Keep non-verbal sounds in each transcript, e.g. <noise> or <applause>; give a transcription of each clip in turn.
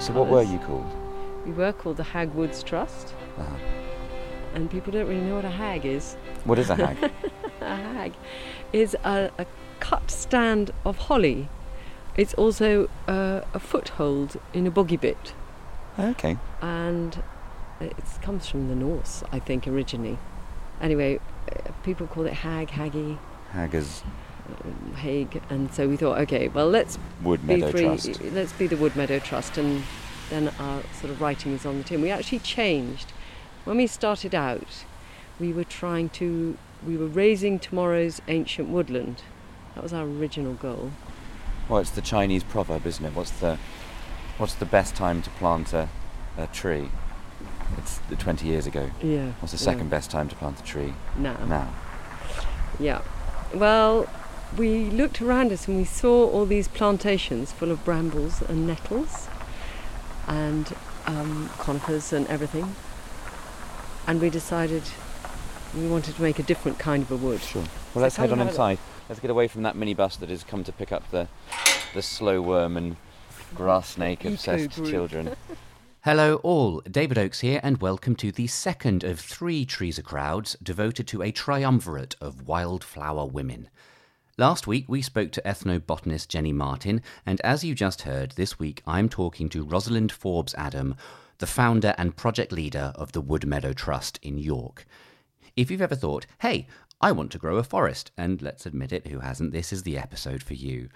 So what were you called? We were called the Hag Woods Trust, Uh-huh. and people don't really know what a hag is. What is a hag? <laughs> A hag is a, a cut stand of holly. It's also uh, a foothold in a boggy bit, okay. and it comes from the Norse, I think, originally. Anyway, uh, people call it hag, haggy, Hag um, and so we thought, okay, well, let's Wood be Meadow free. Trust. Let's be the Wood Meadow Trust, and then our sort of writing is on the tin. We actually changed. When we started out, we were trying to, we were raising tomorrow's ancient woodland. That was our original goal. Well, it's the Chinese proverb, isn't it? What's the what's the best time to plant a, a tree? It's the 20 years ago. Yeah. What's the yeah. second best time to plant a tree? Now. Now. Yeah. Well, we looked around us and we saw all these plantations full of brambles and nettles and um, conifers and everything. And we decided we wanted to make a different kind of a wood. Sure. So Well, let's head on and have inside. Let's get away from that minibus that has come to pick up the the slow worm and grass snake obsessed children. <laughs> Hello, all. David Oakes here, and welcome to the second of three Trees a Crowds devoted to a triumvirate of wildflower women. Last week, we spoke to ethnobotanist Jenny Martin, and as you just heard, this week I'm talking to Rosalind Forbes Adam, the founder and project leader of the Wood Meadow Trust in York. If you've ever thought, hey, I want to grow a forest, and let's admit it, who hasn't, this is the episode for you.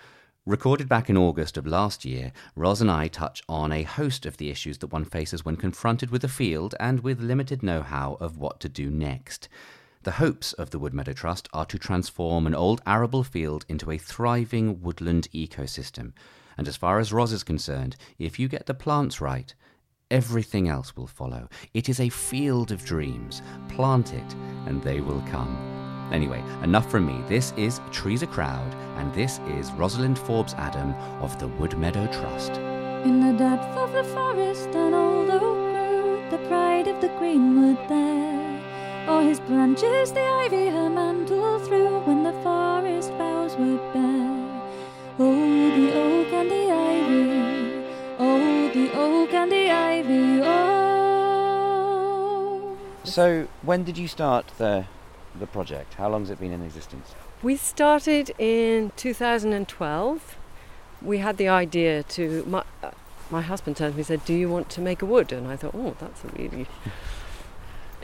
Recorded back in August of last year, Ros and I touch on a host of the issues that one faces when confronted with a field and with limited know how of what to do next. The hopes of the Wood Meadow Trust are to transform an old arable field into a thriving woodland ecosystem. And as far as Ros is concerned, if you get the plants right, everything else will follow. It is a field of dreams. Plant it, and they will come. Anyway, enough from me. This is Trees a Crowd, and this is Rosalind Forbes Adam of the Wood Meadow Trust. In the depth of the forest, an old oak grew, the pride of the greenwood there. O'er his branches the ivy her mantle threw when the forest boughs were bare. Oh, the oak and the ivy, oh, the oak and the ivy, oh. So, when did you start the the project? How long has it been in existence? We started in 2012. We had the idea to. My, uh, my husband turned to me and said, Do you want to make a wood? And I thought, Oh, that's a really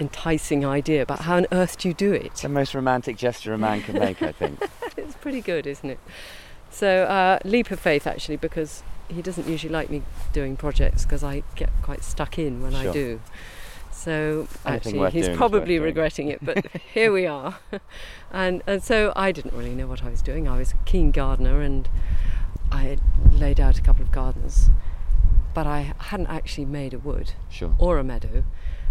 enticing idea, but how on earth do you do it? The most romantic gesture a man can make, I think. <laughs> it's pretty good, isn't it? So, uh, leap of faith actually, because he doesn't usually like me doing projects because I get quite stuck in when I do. So Anything actually, he's probably regretting it, but <laughs> here we are. <laughs> and and so I didn't really know what I was doing. I was a keen gardener, and I had laid out a couple of gardens, but I hadn't actually made a wood Sure. or a meadow,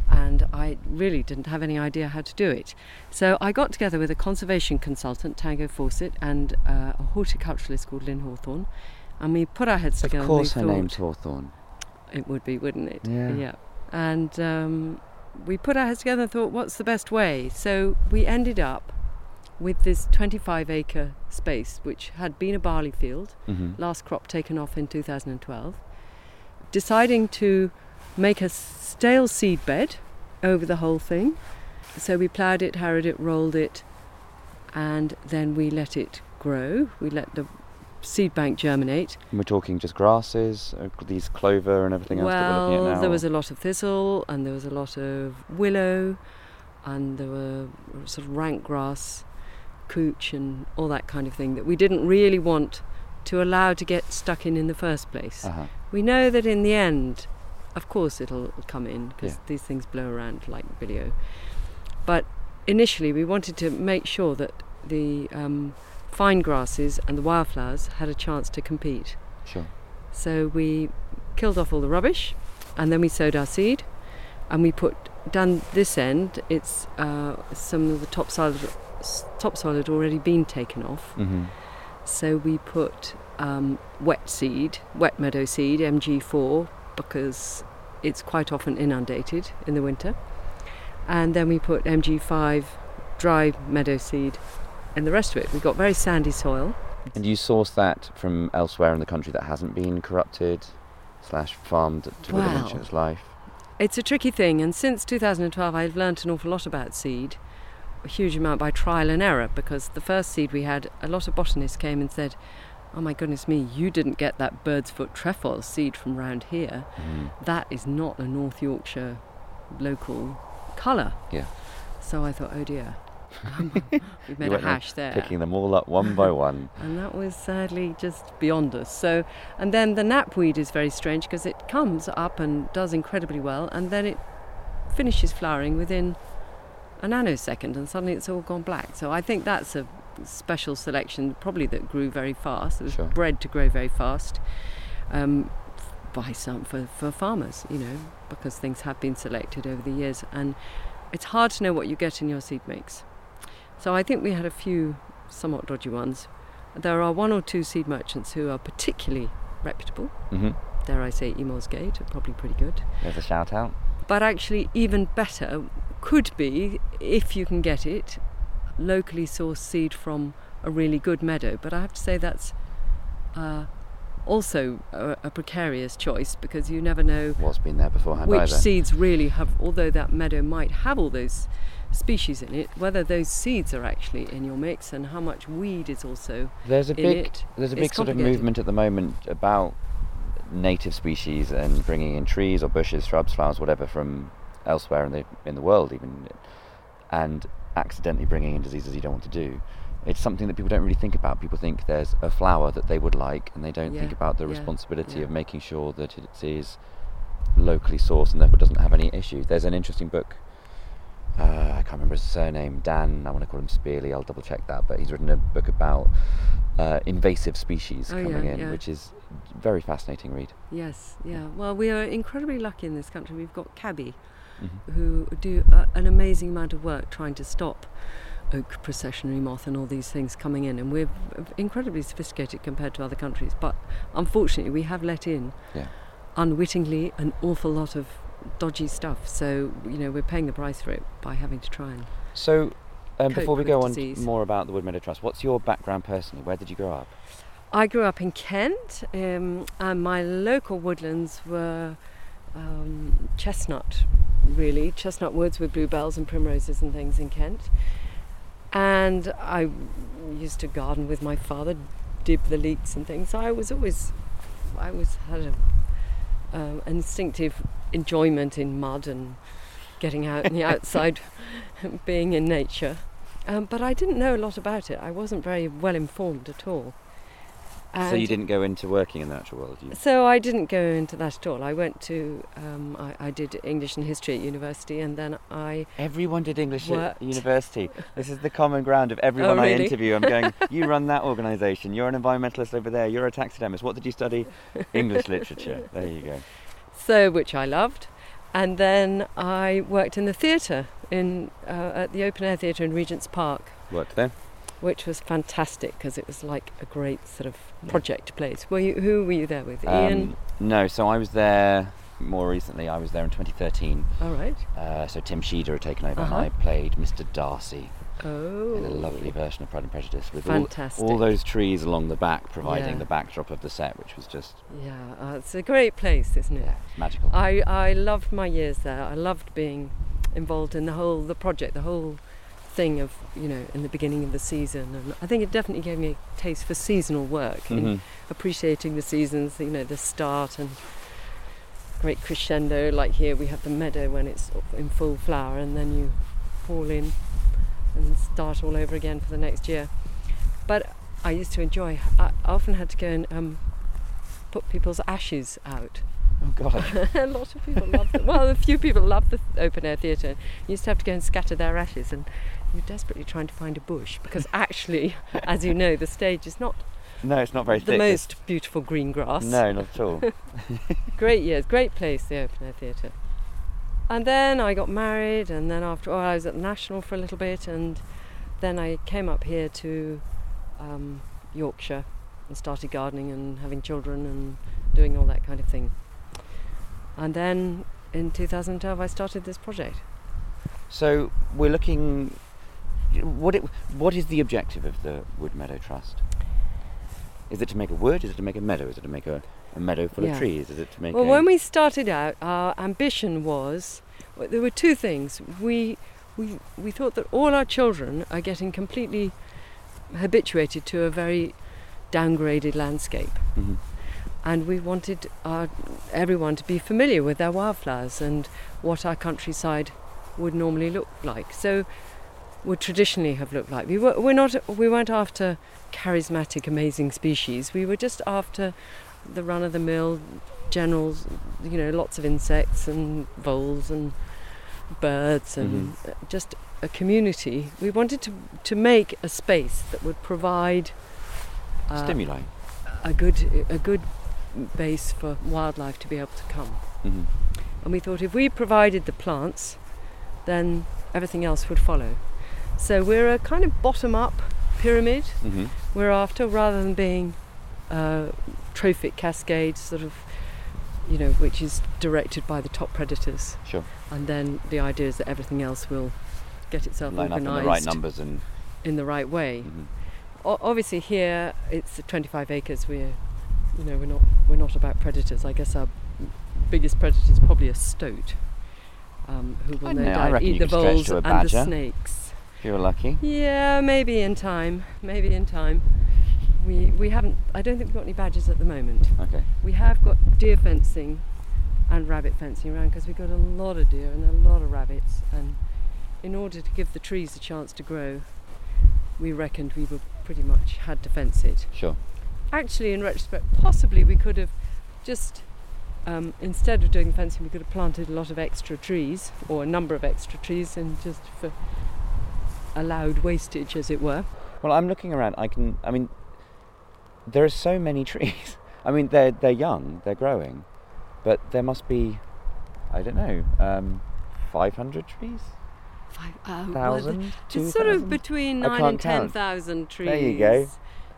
and I really didn't have any idea how to do it. So I got together with a conservation consultant, Tango Fawcett, and uh, a horticulturalist called Lynn Hawthorne, and we put our heads Of together. Of course, her we name's thought- Hawthorne. It would be, wouldn't it? Yeah. And um, we put our heads together and thought, what's the best way? So we ended up with this 25 acre space, which had been a barley field, hmm last crop taken off in 2012, deciding to make a stale seed bed over the whole thing. So we ploughed it, harrowed it, rolled it, and then we let it grow. We let the seed bank germinate. We're talking just grasses, uh, these clover and everything else that we're looking at Well, there was a lot of thistle, and there was a lot of willow, and there were sort of rank grass, couch, and all that kind of thing that we didn't really want to allow to get stuck in in the first place. Uh-huh. We know that in the end, of course, it'll come in because Yeah. these things blow around like video. But initially, we wanted to make sure that the um, fine grasses and the wildflowers had a chance to compete. Sure. So we killed off all the rubbish, and then we sowed our seed, and we put down this end. It's uh, some of the topsoil topsoil had already been taken off, Mm-hmm. so we put um, wet seed, wet meadow seed, MG4, because it's quite often inundated in the winter. And then we put MG5 dry meadow seed and the rest of it. We've got very sandy soil. And you source that from elsewhere in the country that hasn't been corrupted? slash farmed to really Wow. its life. It's a tricky thing, and since 2012, I've learnt an awful lot about seed, a huge amount by trial and error. Because the first seed we had, a lot of botanists came and said, "Oh my goodness me, you didn't get that bird's foot trefoil seed from round here. Mhm. That is not a North Yorkshire local colour. Yeah. So I thought, oh dear, <laughs> we've made a hash there. Picking them all up one by one. <laughs> and that was sadly just beyond us. So, and then the knapweed is very strange because it comes up and does incredibly well, and then it finishes flowering within a nanosecond, and suddenly it's all gone black. So I think that's a special selection, probably that grew very fast. It was Sure. bred to grow very fast. Um, by some for, for farmers, you know, because things have been selected over the years, and it's hard to know what you get in your seed mix. So I think we had a few somewhat dodgy ones. There are one or two seed merchants who are particularly reputable. hmm Dare I say, Emorsgate are probably pretty good. There's a shout out. But actually, even better could be, if you can get it, locally sourced seed from a really good meadow. But I have to say that's uh, also a, a precarious choice because you never know What's been there beforehand which either. seeds really have, although that meadow might have all those species in it, whether those seeds are actually in your mix and how much weed is also There's a big it. there's a It's big sort of movement at the moment about native species and bringing in trees or bushes, shrubs, flowers, whatever from elsewhere in the in the world even, and accidentally bringing in diseases you don't want to do. It's something that people don't really think about. People think there's a flower that they would like, and they don't think about the yeah, responsibility yeah. of making sure that it is locally sourced and therefore doesn't have any issues. There's an interesting book. Uh, I can't remember his surname. Dan. I want to call him Spearley. I'll double check that. But he's written a book about uh, invasive species Oh, coming yeah, in, yeah. which is very fascinating read. Yes, yeah. Well, we are incredibly lucky in this country. We've got cabby Mhm. who do a, an amazing amount of work trying to stop oak processionary moth and all these things coming in, and we're incredibly sophisticated compared to other countries. But unfortunately, we have let in Yeah. unwittingly an awful lot of dodgy stuff. So you know we're paying the price for it by having to try and. So, um, before we go on more about the Wood Meadow Trust, what's your background personally? Where did you grow up? I grew up in Kent, um, and my local woodlands were um, chestnut, really chestnut woods with bluebells and primroses and things in Kent. And I used to garden with my father, dib the leeks and things. So I was always, I was had a, um, an instinctive enjoyment in mud and getting out in the <laughs> outside, being in nature. Um, but I didn't know a lot about it. I wasn't very well informed at all. So you didn't go into working in the natural world. You, so I didn't go into that at all. I went to, um, I, I did English and history at university, and then I, everyone did English Worked. at university. This is the common ground of everyone I Oh, really? interview. I'm going, <laughs> you run that organisation. You're an environmentalist over there. You're a taxidermist. What did you study? English literature. There you go. so which I loved, and then I worked in the theatre in uh, at the open air theatre in Regent's Park, Worked there. Which was fantastic because it was like a great sort of project place. Were you who were you there with? Ian. Um, no, so I was there more recently. I was there in 2013. All right. Uh, so Tim Sheader had taken over, Uh-huh. and I played Mr. Darcy Oh. in a lovely version of Pride and Prejudice with all, Fantastic. all those trees along the back, providing Yeah. the backdrop of the set, which was just Yeah, uh, it's a great place, isn't it? yeah, magical. I, I loved my years there. I loved being involved in the whole the project, the whole thing of you know in the beginning of the season, and I think it definitely gave me a taste for seasonal work, in Mhm. appreciating the seasons. You know, the start and great crescendo. Like here, we have the meadow when it's in full flower, and then you fall in and start all over again for the next year. But I used to enjoy. I often had to go and um, put people's ashes out Oh God. <laughs> a lot of people love. Well, a few people love the open air theatre. You used to have to go and scatter their ashes, and you're desperately trying to find a bush because <laughs> actually, as you know, the stage is not no, it's not very the thick. most beautiful green grass. No, not at all. <laughs> <laughs> Great years, great place, the open air theatre. And then I got married, and then after, oh, I was at the National for a little bit, and then I came up here to um, Yorkshire and started gardening and having children and doing all that kind of thing. And then in 2012, I started this project. So we're looking. What it, what is the objective of the Wood Meadow Trust? Is it to make a wood? Is it to make a meadow? Is it to make a a meadow full Yeah. of trees? Is it to make Well, a, when we started out, our ambition was well, there were two things. We we we thought that all our children are getting completely habituated to a very downgraded landscape, Mhm. and we wanted our, everyone to be familiar with their wildflowers and what our countryside would normally look like. So, would traditionally have looked like. We were we're not we weren't after charismatic, amazing species. We were just after the run of the mill generals, you know, lots of insects and voles and birds and uh, just a community. We wanted to to make a space that would provide uh, stimuli? a good a good base for wildlife to be able to come. hmm And we thought if we provided the plants, then everything else would follow. So we're a kind of bottom up pyramid. Hmm we're after rather than being uh, trophic cascade sort of you know which is directed by the top predators. Sure. and then the idea is that everything else will get itself Line up in the right numbers and. in the right way. Mhm. o- obviously here it's 25 acres. We're you know we're not we're not about predators. I guess our biggest predator is probably a stoat um, who will I no doubt eat the voles and the snakes If you were lucky. yeah, maybe in time. Maybe in time. We we haven't. I don't think we've got any badgers at the moment. Okay. We have got deer fencing and rabbit fencing around because we've got a lot of deer and a lot of rabbits. And in order to give the trees a chance to grow, we reckoned we were pretty much had to fence it. Sure. Actually, in retrospect, possibly we could have just. Um, instead of doing fencing, we could have planted a lot of extra trees or a number of extra trees and just for allowed wastage, as it were. Well, I'm looking around. I can. I mean, there are so many <laughs> trees. I mean, they're they're young, they're growing, but there must be, I don't know, um, 500 trees, Five, well, the- thousand, two it's sort of between nine and ten thousand trees. There you go.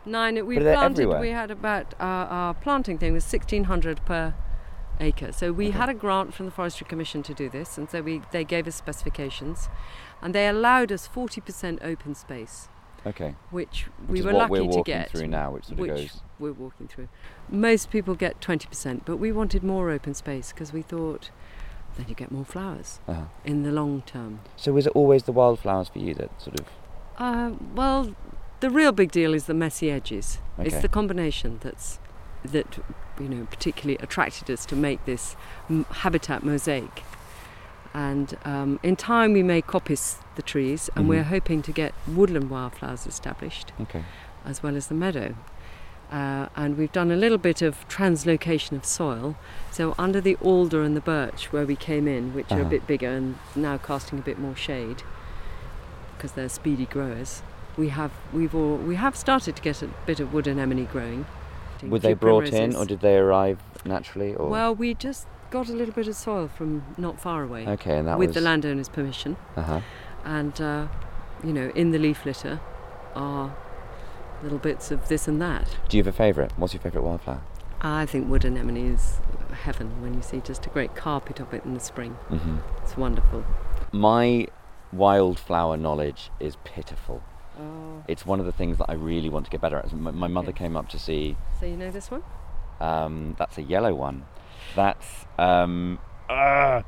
Nine. We planted. We had about our, our planting thing was sixteen hundred per acre. So we Okay. had a grant from the Forestry Commission to do this, and so we they gave us specifications, and they allowed us forty percent open space, Okay. which Which we were lucky we're to walking get. through now, which sort of which goes. we're walking through. Most people get 20%, but we wanted more open space because we thought then you get more flowers Uh-huh. in the long term. So was it always the wildflowers for you that sort of? Uh, well, the real big deal is the messy edges. It's the combination that's that you know particularly attracted us to make this m- habitat mosaic. And um, in time, we may coppice the trees, and Mhm. we're hoping to get woodland wildflowers established Okay. as well as the meadow. Uh, and we've done a little bit of translocation of soil. So under the alder and the birch where we came in, which are a Uh-huh. bit bigger and now casting a bit more shade because they're speedy growers, we have we've all, we have started to get a bit of wood anemone growing. Were they brought in, or did they arrive naturally, or? Well, we just got a little bit of soil from not far away okay, and that with was. the landowner's permission. Uh-huh. and uh, you know in the leaf litter are little bits of this and that Do you have a favourite? What's your favourite wildflower? i think wood anemone is heaven when you see just a great carpet of it in the spring hmm it's wonderful My wildflower knowledge is pitiful. oh It's one of the things that I really want to get better at. My, my mother Okay. came up to see. so you know this one Um, that's a yellow one. That's um, ah,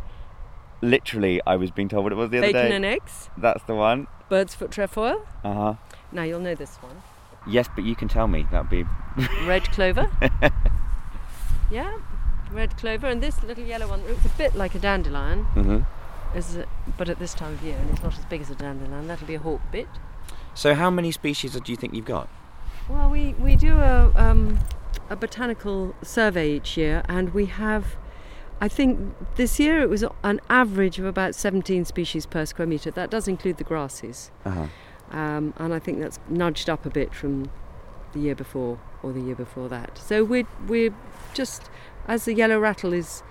literally. I was being told what it was the other day. bacon day. and eggs That's the one. bird's foot trefoil Uh huh. now you'll know this one Yes, but you can tell me. That'd be. <laughs> red clover <laughs> yeah red clover and this little yellow one it's a bit like a dandelion Mm-hmm. is it, but at this time of year and it's not as big as a dandelion that'll be a hawk bit So, how many species do you think you've got? Well, we, we do a, um, a botanical survey each year, and we have, I think this year it was an average of about 17 species per square metre. That does include the grasses, Uh huh. um, and I think that's nudged up a bit from the year before or the year before that. So we're, we're just, as the yellow rattle is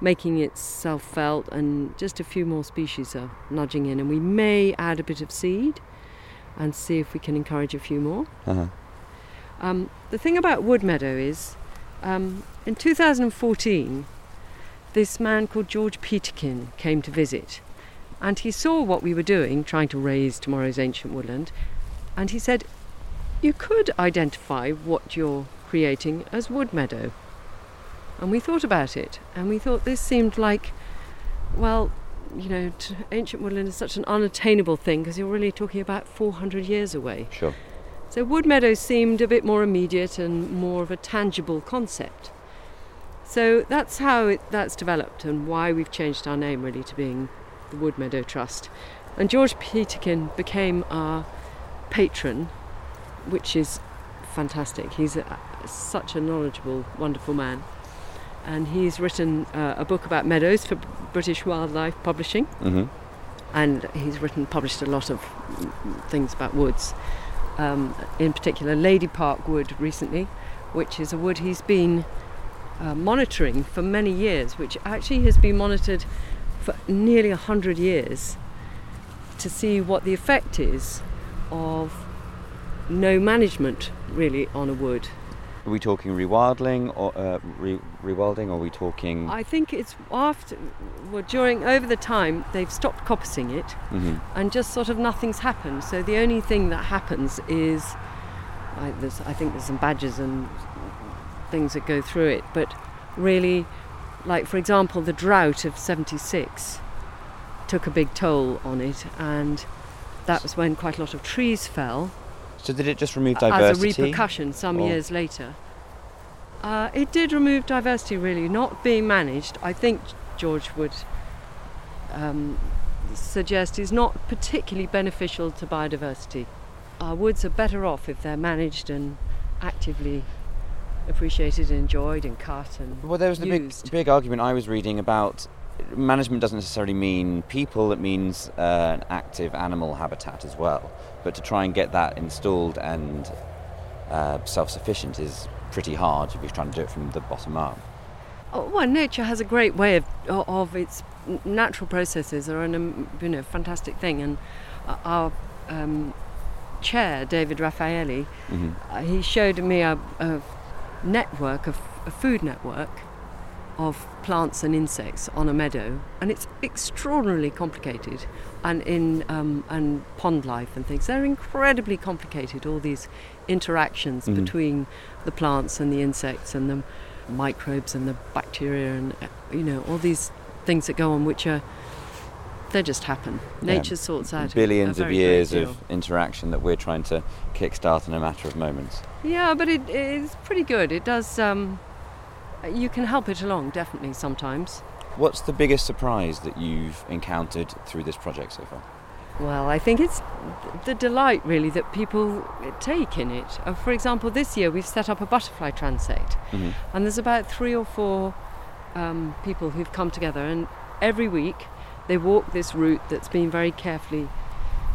making itself felt, and just a few more species are nudging in, and we may add a bit of seed and see if we can encourage a few more. Uh huh. Um, the thing about Wood Meadow is, um, in 2014, this man called George Peterkin came to visit, and he saw what we were doing, trying to raise tomorrow's ancient woodland, and he said, "You could identify what you're creating as Wood Meadow." And we thought about it, and we thought this seemed like, well, you know, ancient woodland is such an unattainable thing because you're really talking about 400 years away. Sure. So wood meadows seemed a bit more immediate and more of a tangible concept. So that's how it, that's developed and why we've changed our name really to being the Wood Meadow Trust. And George Peterkin became our patron, which is fantastic. He's a, such a knowledgeable, wonderful man. And he's written uh, a book about meadows for British Wildlife Publishing hmm and he's written published a lot of things about woods um, in particular lady park wood recently which is a wood he's been uh, monitoring for many years which actually has been monitored for nearly 100 years to see what the effect is of no management really on a wood Are we talking rewilding or uh, re- rewilding, or are we talking? I think it's after well, during over the time they've stopped coppicing it Mhm. and just sort of nothing's happened. So the only thing that happens is, I, there's, I think there's some badges and things that go through it, but really, like for example, the drought of '76 took a big toll on it, and that was when quite a lot of trees fell So did it just remove diversity? as a repercussion some Or- years later. Uh, it did remove diversity, really, not being managed. I think George would um, suggest is not particularly beneficial to biodiversity. Our woods are better off if they're managed and actively appreciated and enjoyed and cut and Well, there was the big, big argument I was reading about management doesn't necessarily mean people, it means uh, an active animal habitat as well. But to try and get that installed and uh, self sufficient is pretty hard if you're trying to do it from the bottom up. Oh, well, nature has a great way of of its natural processes are an um, you know fantastic thing, and uh, our um, chair David Raffaelli, hmm uh, he showed me a, a network of a food network of plants and insects on a meadow, and it's extraordinarily complicated. And in um, and pond life and things, they're incredibly complicated. All these interactions Mhm. between the plants and the insects and the microbes and the bacteria and you know all these things that go on, which are they just happen. Yeah. Nature sorts out a- a Billions of years of interaction that we're trying to kickstart in a matter of moments. Yeah, but it is pretty good. It does. Um, you can help it along, definitely sometimes. What's the biggest surprise that you've encountered through this project so far? Well, I think it's the delight really that people take in it. Uh, for example, this year we've set up a butterfly transect, Mhm. and there's about three or four um, people who've come together, and every week they walk this route that's been very carefully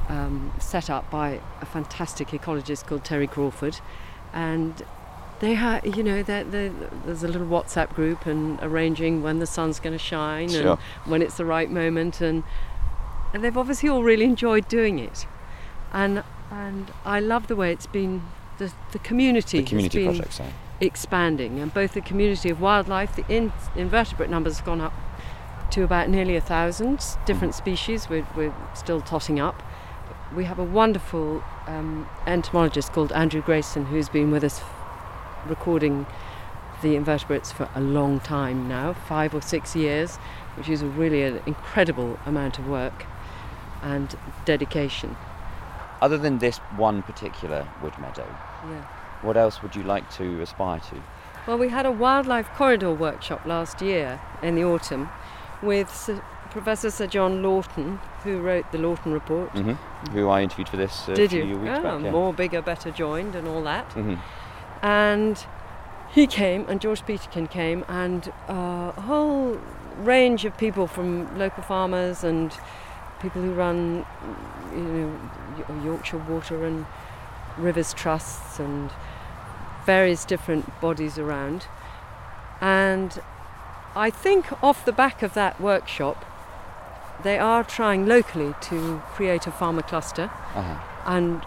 um, set up by a fantastic ecologist called Terry Crawford, and they have, you know, they're, they're, there's a little WhatsApp group and arranging when the sun's going to shine Sure. and when it's the right moment, and and they've obviously all really enjoyed doing it, and and I love the way it's been the the community, The community has been project, expanding, and both the community of wildlife, the in, invertebrate numbers have gone up to about nearly a thousand different species. We're, we're still totting up. We have a wonderful um, entomologist called Andrew Grayson who's been with us recording the invertebrates for a long time now, five or six years, which is really an incredible amount of work and dedication. Other than this one particular wood meadow, Yeah. what else would you like to aspire to? Well, we had a wildlife corridor workshop last year in the autumn with Sir, Professor Sir John Lawton, who wrote the Lawton Report. hmm Who I interviewed for this uh, Did few you? weeks Ah, back. Yeah. More, bigger, better joined, and all that. hmm And he came, and George Peterkin came, and uh, a whole range of people from local farmers and people who run, you know, Yorkshire Water and Rivers Trusts and various different bodies around. And I think off the back of that workshop, they are trying locally to create a farmer cluster Uh-huh. and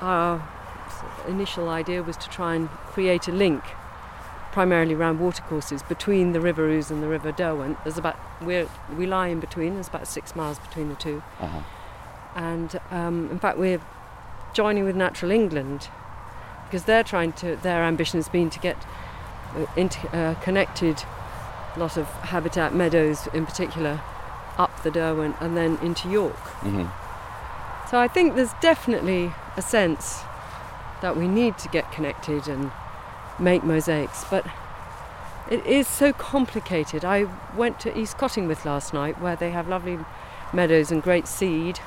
our initial idea was to try and create a link primarily around watercourses between the River Ouse and the River Derwent. There's about we we lie in between. There's about six miles between the two, Uh-huh. and um, in fact we're joining with Natural England because they're trying to. Their ambition has been to get uh, inter, uh, connected a lot of habitat meadows in particular up the Derwent and then into York. hmm So I think there's definitely a sense that we need to get connected and make mosaics, but it is so complicated. I went to East Cottingwith last night where they have lovely meadows and great seed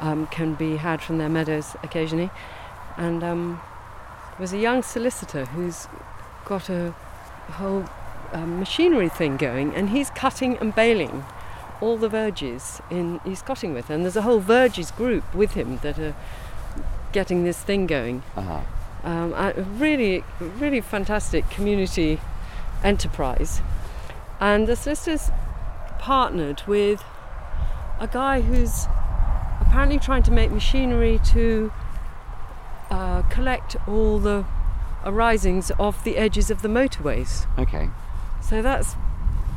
um, can be had from their meadows occasionally. And um, there was a young solicitor who's got a whole um, machinery thing going and he's cutting and baling all the verges in East Cottingwith, and there's a whole verges group with him that are getting this thing going. Uh-huh. Um, a really, really fantastic community enterprise, and the sisters partnered with a guy who's apparently trying to make machinery to uh, collect all the arisings off the edges of the motorways. Okay. So that's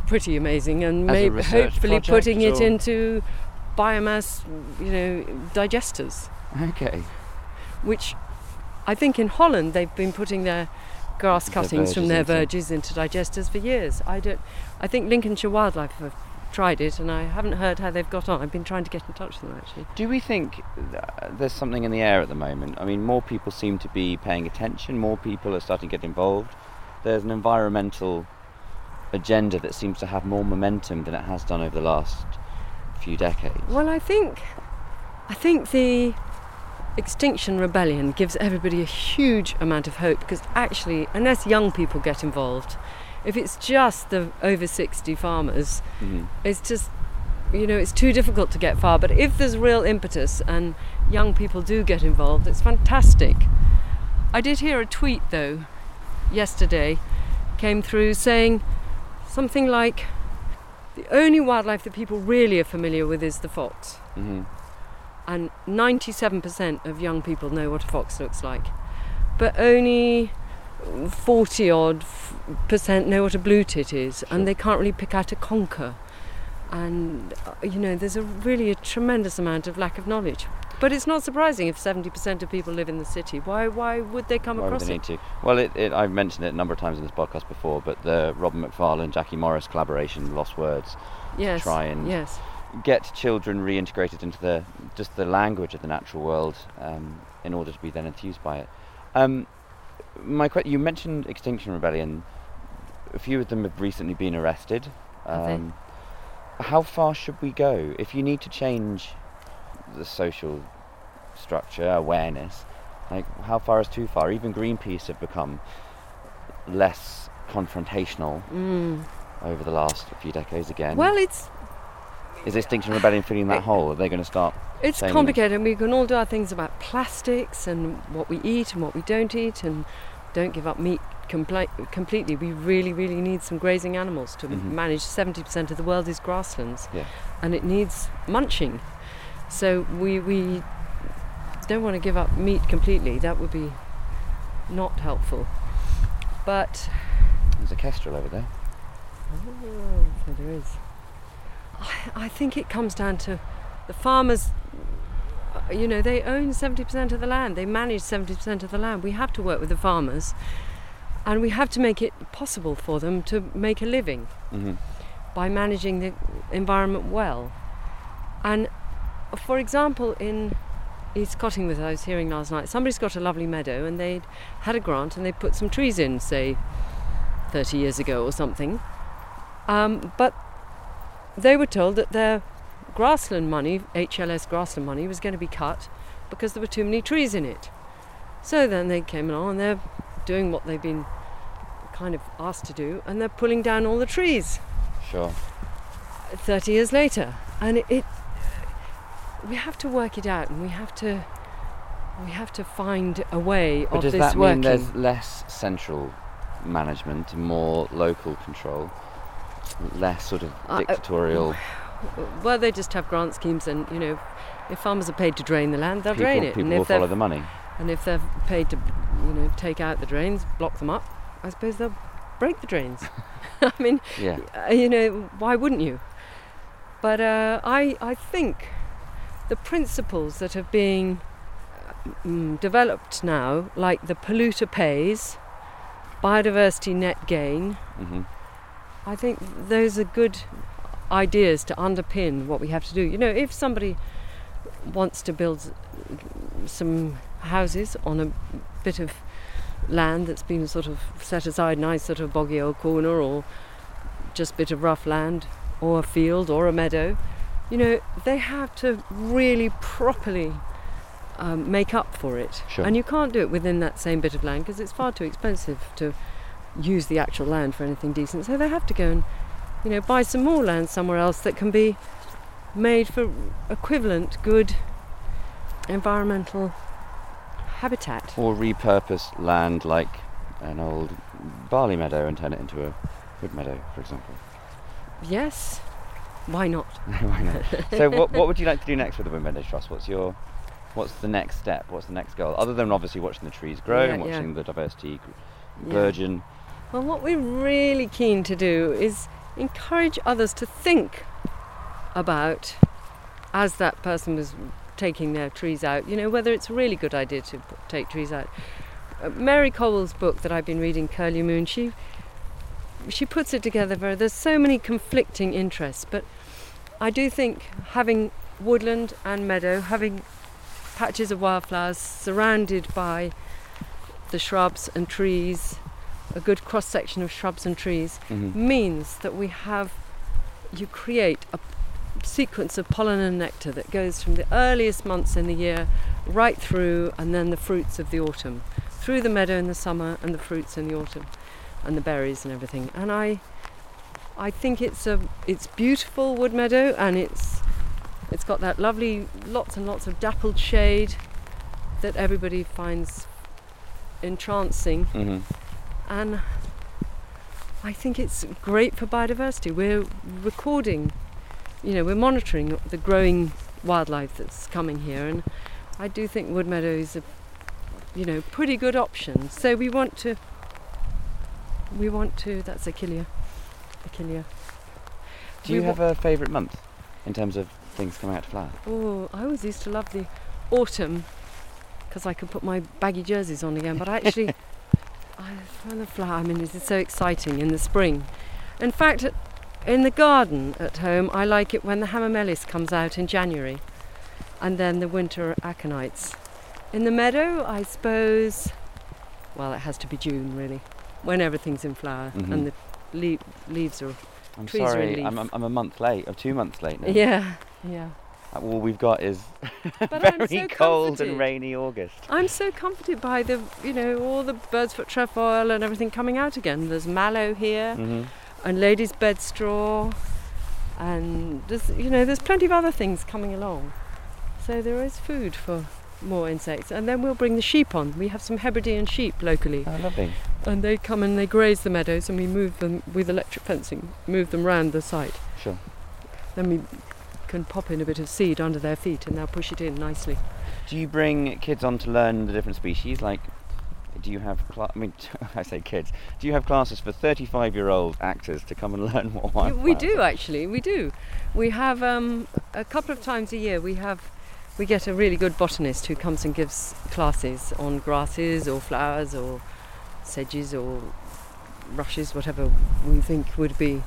pretty amazing, and As maybe hopefully putting it into biomass, you know, digesters. Okay. Which I think in Holland they've been putting their grass cuttings from their verges into digesters for years. I don't. I think Lincolnshire Wildlife have tried it, and I haven't heard how they've got on. I've been trying to get in touch with them actually. Do we think uh, there's something in the air at the moment? I mean, more people seem to be paying attention, more people are starting to get involved. There's an environmental agenda that seems to have more momentum than it has done over the last few decades. Well, I think, I think the Extinction Rebellion gives everybody a huge amount of hope because actually, unless young people get involved, if it's just the over 60 farmers, Mhm. it's just, you know, it's too difficult to get far. But if there's real impetus and young people do get involved, it's fantastic. I did hear a tweet though yesterday came through saying something like the only wildlife that people really are familiar with is the fox Mhm. And 97% of young people know what a fox looks like. But only 40 odd f- percent know what a blue tit is Sure. and they can't really pick out a conker. And uh, you know there's a really a tremendous amount of lack of knowledge. But it's not surprising if 70% of people live in the city. Why why would they come Why would across they it? to? Well, it, it, I've mentioned it a number of times in this podcast before, but the Robin Macfarlane, Jackie Morris collaboration, Lost Words, yes try and- yes get children reintegrated into the just the language of the natural world um, in order to be then enthused by it. Um, my que- you mentioned Extinction Rebellion. A few of them have recently been arrested. Um, how far should we go if you need to change the social structure awareness? Like how far is too far? Even Greenpeace have become less confrontational mm. over the last few decades again. well it's Is Extinction Rebellion filling that hole? Are they going to start? It's complicated, and we can all do our things about plastics and what we eat and what we don't eat, and don't give up meat completely. We really, really need some grazing animals to Mhm. manage. 70% of the world is grasslands, Yeah. and it needs munching. So we, we don't want to give up meat completely. That would be not helpful. But There's a kestrel over there. Oh, so there is. I, I think it comes down to the farmers. uh, You know, they own 70% of the land. They manage 70% of the land. We have to work with the farmers, and we have to make it possible for them to make a living hmm by managing the environment well. And for example, in East Cottingwith, I was hearing last night, somebody's got a lovely meadow and they'd had a grant and they put some trees in, say, 30 years ago or something. Um, but they were told that their grassland money, HLS grassland money, was going to be cut because there were too many trees in it. So then they came along and they're doing what they've been kind of asked to do and they're pulling down all the trees. Sure. 30 years later and it, it we have to work it out and we have to we have to find a way But of does this that working mean there's less central management and more local control? Less sort of Uh, uh, dictatorial. well they just have grant schemes and you know if farmers are paid to drain the land they'll people drain it people and will if they're follow the money. and if they're paid to you know take out the drains block them up i suppose they'll break the drains <laughs> <laughs> i mean Yeah. uh, you know, why wouldn't you? But uh, I, I think the principles that are being mm, developed now, like the polluter pays, biodiversity net gain, hmm I think those are good ideas to underpin what we have to do. You know, if somebody wants to build some houses on a bit of land that's been sort of set aside, nice sort of boggy old corner, or just bit of rough land, or a field, or a meadow, you know, they have to really properly um, make up for it. Sure. And you can't do it within that same bit of land because it's far too expensive to use the actual land for anything decent. So they have to go and, you know, buy some more land somewhere else that can be made for equivalent good environmental habitat. Or repurpose land like an old barley meadow and turn it into a wood meadow, for example. Yes, why not? <laughs> Why not? so, what, what would you like to do next with the Wood Trust? What's your What's the next step? What's the next goal? Other than obviously watching the trees grow Yeah, and yeah. watching the diversity burgeon, Yeah. Well, what we're really keen to do is encourage others to think about, as that person was taking their trees out, you know, whether it's a really good idea to take trees out. Uh, Mary Colwell's book that I've been reading, Curlew Moon, she she puts it together very. There's so many conflicting interests, but I do think having woodland and meadow, having patches of wildflowers surrounded by the shrubs and trees, a good cross section of shrubs and trees, Mhm. means that we have, you create a sequence of pollen and nectar that goes from the earliest months in the year right through, and then the fruits of the autumn, through the meadow in the summer and the fruits in the autumn, and the berries and everything. And I, I think it's a, it's beautiful wood meadow, and it's, it's got that lovely, lots and lots of dappled shade that everybody finds entrancing Mhm. And I think it's great for biodiversity. We're recording, you know, we're monitoring the growing wildlife that's coming here, and I do think wood meadow is a, you know, pretty good option. So we want to, we want to. That's Achillea, Achillea. Do you We have a favourite month in terms of things coming out to flower? Oh, I always used to love the autumn because I could put my baggy jerseys on again. But actually, <laughs> I find the flower. I mean, it's so exciting in the spring. In fact, at- in the garden at home, I like it when the hamamelis comes out in January, and then the winter aconites. In the meadow, I suppose. Well, it has to be June, really, when everything's in flower Mhm. and the le- leaves are. I'm Trees are in sorry, I'm, leaf. I'm, I'm a month late, or two months late now. Yeah, yeah. All we've got is <laughs> <laughs> very so cold comforted. and rainy August. I'm so comforted by the, you know, all the bird's foot trefoil and everything coming out again. There's mallow here hmm and lady's bed straw, and there's, you know, there's plenty of other things coming along. So there is food for more insects, and then we'll bring the sheep on. We have some Hebridean sheep locally, Oh, lovely. and they come and they graze the meadows, and we move them with electric fencing, move them round the site. Sure. Then we can pop in a bit of seed under their feet, and they'll push it in nicely. Do you bring kids on to learn the different species? Like, do you have? Cla- I mean, <laughs> I say kids. Do you have classes for 35-year-old actors to come and <laughs> learn what Y- we do actually we do we have um, a couple of times a year we have we get a really good botanist who comes and gives classes on grasses or flowers or sedges or rushes whatever we think would be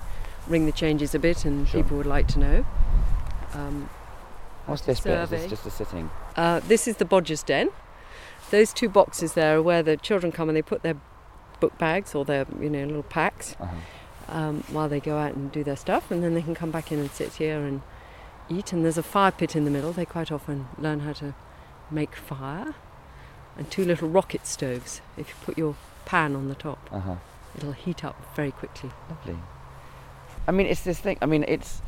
ring the changes a bit and Sure. people would like to know um, What's this bit? Is this just a sitting? uh, this is the Bodger's Den. Those two boxes there are where the children come and they put their book bags or their you know little packs Uh-huh. um, while they go out and do their stuff, and then they can come back in and sit here and eat. And there's a fire pit in the middle. They quite often learn how to make fire, and two little rocket stoves. If you put your pan on the top, Uh-huh. it'll heat up very quickly. Lovely. I mean, it's this thing. I mean, it's.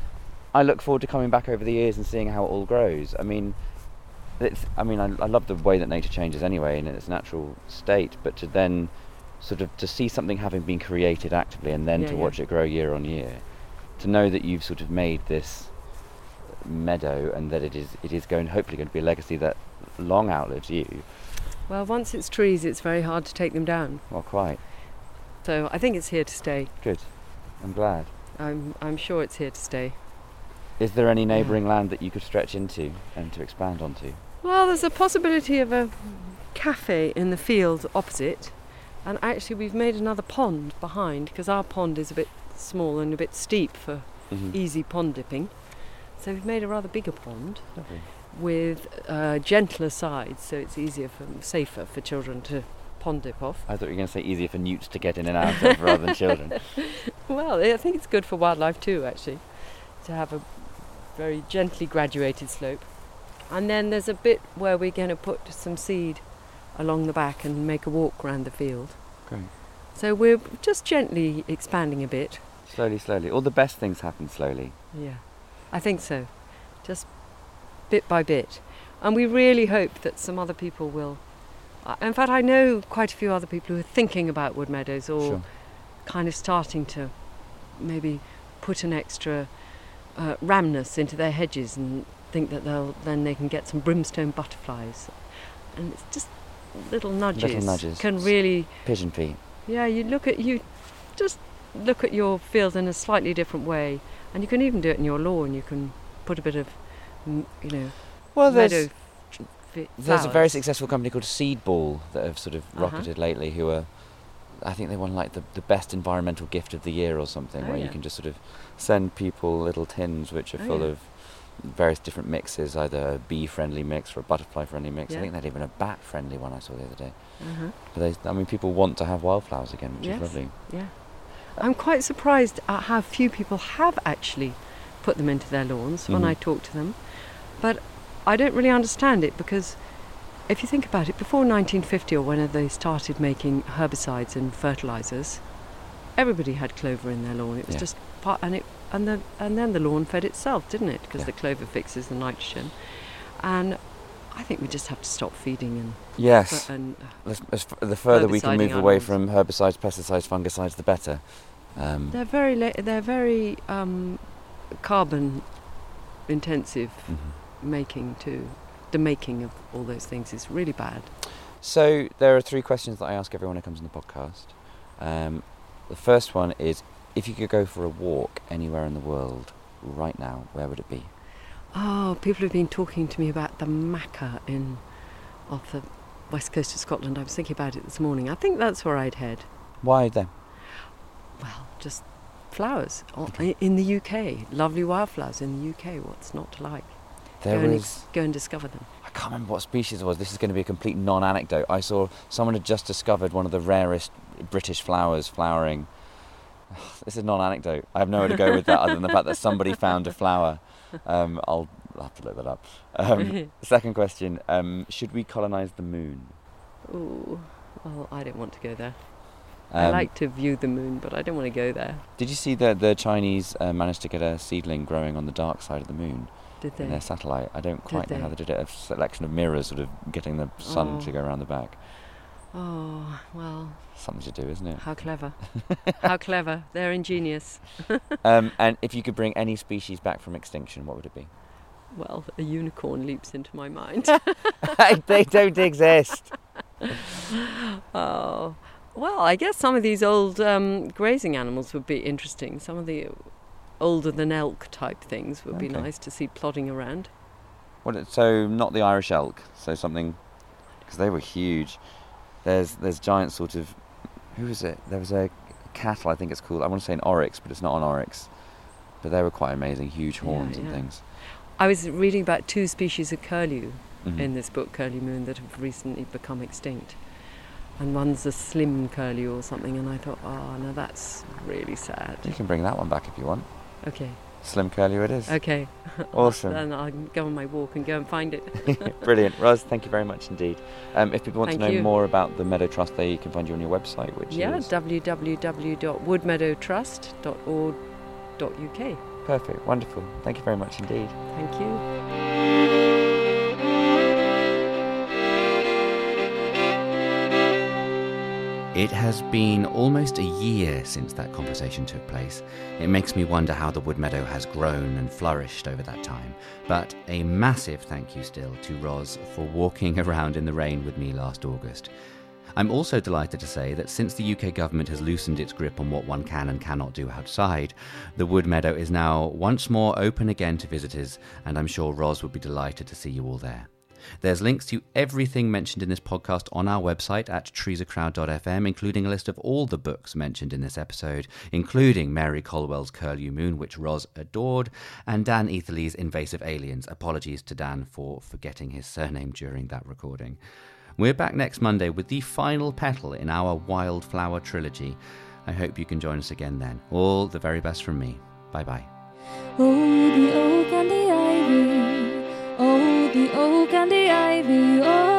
I look forward to coming back over the years and seeing how it all grows. I mean, it's. I mean, I, I love the way that nature changes anyway in its natural state, but to then sort of to see something having been created actively and then Yeah, to yeah. watch it grow year on year, to know that you've sort of made this meadow and that it is it is going hopefully going to be a legacy that long outlives you. Well, once it's trees, it's very hard to take them down. Well, quite So I think it's here to stay. good. I'm glad. I'm, I'm sure it's here to stay. Is there any neighbouring land that you could stretch into and to expand onto? Well, there's a possibility of a cafe in the field opposite, and actually we've made another pond behind because our pond is a bit small and a bit steep for Mhm. easy pond dipping. So we've made a rather bigger pond Lovely. with uh, gentler sides, so it's easier for safer for children to pond dip off. I thought you were going to say easier for newts to get in and out of rather than children. <laughs> Well, I think it's good for wildlife too, actually, to have a very gently graduated slope. And then there's a bit where we're going to put some seed along the back and make a walk round the field. Great. So we're just gently expanding a bit. Slowly, slowly. All the best things happen slowly. Yeah, I think so. Just bit by bit. And we really hope that some other people will. In fact, I know quite a few other people who are thinking about wood meadows or Sure. kind of starting to maybe put an extra uh, rhamnus into their hedges and think that they'll then they can get some brimstone butterflies. And it's just little nudges, nudges. can really Pigeon feet. yeah, you look at you just look at your field in a slightly different way, and you can even do it in your lawn. You can put a bit of, you know, Well, there's there's a very successful company called Seedball that have sort of Uh-huh. rocketed lately. Who are, I think they won like the, the best environmental gift of the year or something, Oh, where you can just sort of send people little tins which are Oh, full yeah. of various different mixes, either a bee-friendly mix or a butterfly-friendly mix. I think they had even a bat-friendly one I saw the other day. Uh-huh. But they, I mean, people want to have wildflowers again, which Yes. is lovely. Yeah, I'm quite surprised at how few people have actually put them into their lawns when Mhm. I talk to them, but I don't really understand it because. If you think about it, before 1950 or whenever they started making herbicides and fertilizers, everybody had clover in their lawn. It was Yeah. just part, and it and the and then the lawn fed itself, didn't it? Because Yeah. the clover fixes the nitrogen, and I think we just have to stop feeding and Yes. and Let's- as f- the further we can move away from herbicides, pesticides, fungicides, the better. Um, they're very la- they're very um, carbon intensive mhm. making too. The making of all those things is really bad. So there are three questions that I ask everyone who comes on the podcast. Um, the first one is, if you could go for a walk anywhere in the world right now, where would it be? Oh, people have been talking to me about the machair in off the west coast of Scotland. I was thinking about it this morning. I think that's where I'd head. Why then? Well, just flowers o- i- in the UK. Lovely wildflowers in the UK. What's not to like? There go, and was. go and discover them. I can't remember what species it was. This is going to be a complete non-anecdote. I saw someone had just discovered one of the rarest British flowers flowering. <sighs> This is a non-anecdote. I have nowhere to go with that other than the fact that somebody found a flower. Um, I'll, I'll have to look that up. Um, <laughs> second question: um, Should we colonize the moon? Ooh, well, I don't want to go there. I Um, like to view the moon, but I don't want to go there. Did you see that the Chinese uh, managed to get a seedling growing on the dark side of the moon Did they? in their satellite? I don't quite know how they did it. A selection of mirrors, sort of getting the sun Oh. to go around the back. Oh, well, Something to do, isn't it? how clever. <laughs> how clever. They're ingenious. <laughs> um, and if you could bring any species back from extinction, what would it be? Well, a unicorn leaps into my mind. <laughs> they don't exist. oh, well, I guess some of these old um, grazing animals would be interesting. Some of the older than elk type things would be nice to see plodding around. What, so not the Irish elk. So something because they were huge. There's there's giant sort of who is it? There was a cattle. I think it's called. I want to say an oryx, but it's not an oryx. But they were quite amazing, huge Yeah, horns and yeah. things. I was reading about two species of curlew Mhm. in this book, Curlew Moon, that have recently become extinct. And one's a slim curlew or something, and I thought, oh, no, that's really sad. You can bring that one back if you want. Okay, Slim curlew it is. okay. <laughs> Awesome. then I'll go on my walk and go and find it. <laughs> Brilliant. Roz, thank you very much indeed. Um, if people want Thank to know you. more about the Meadow Trust, they can find you on your website, which yeah, is www.woodmeadowtrust.org.uk. perfect. Wonderful. Thank you very much indeed. Thank you. It has been almost a year since that conversation took place. It makes me wonder how the wood meadow has grown and flourished over that time. But a massive thank you still to Roz for walking <laughs> around in the rain with me last August. I'm also delighted to say that since the UK government has loosened its grip on what one can and cannot do outside, the wood meadow is now once more open again to visitors, and I'm sure Roz would be delighted to see you all there. There's links to everything mentioned in this podcast on our website at treesacrowd.fm, including a list of all the books mentioned in this episode, including Mary Colwell's Curlew Moon, which Roz adored, and Dan Eatherley's Invasive Aliens. Apologies to Dan for forgetting his surname during that recording. We're back next Monday with the final petal in our Wildflower trilogy. I hope you can join us again then. All the very best from me. Bye bye. Oh, the oak oh, and the ivy. Oh.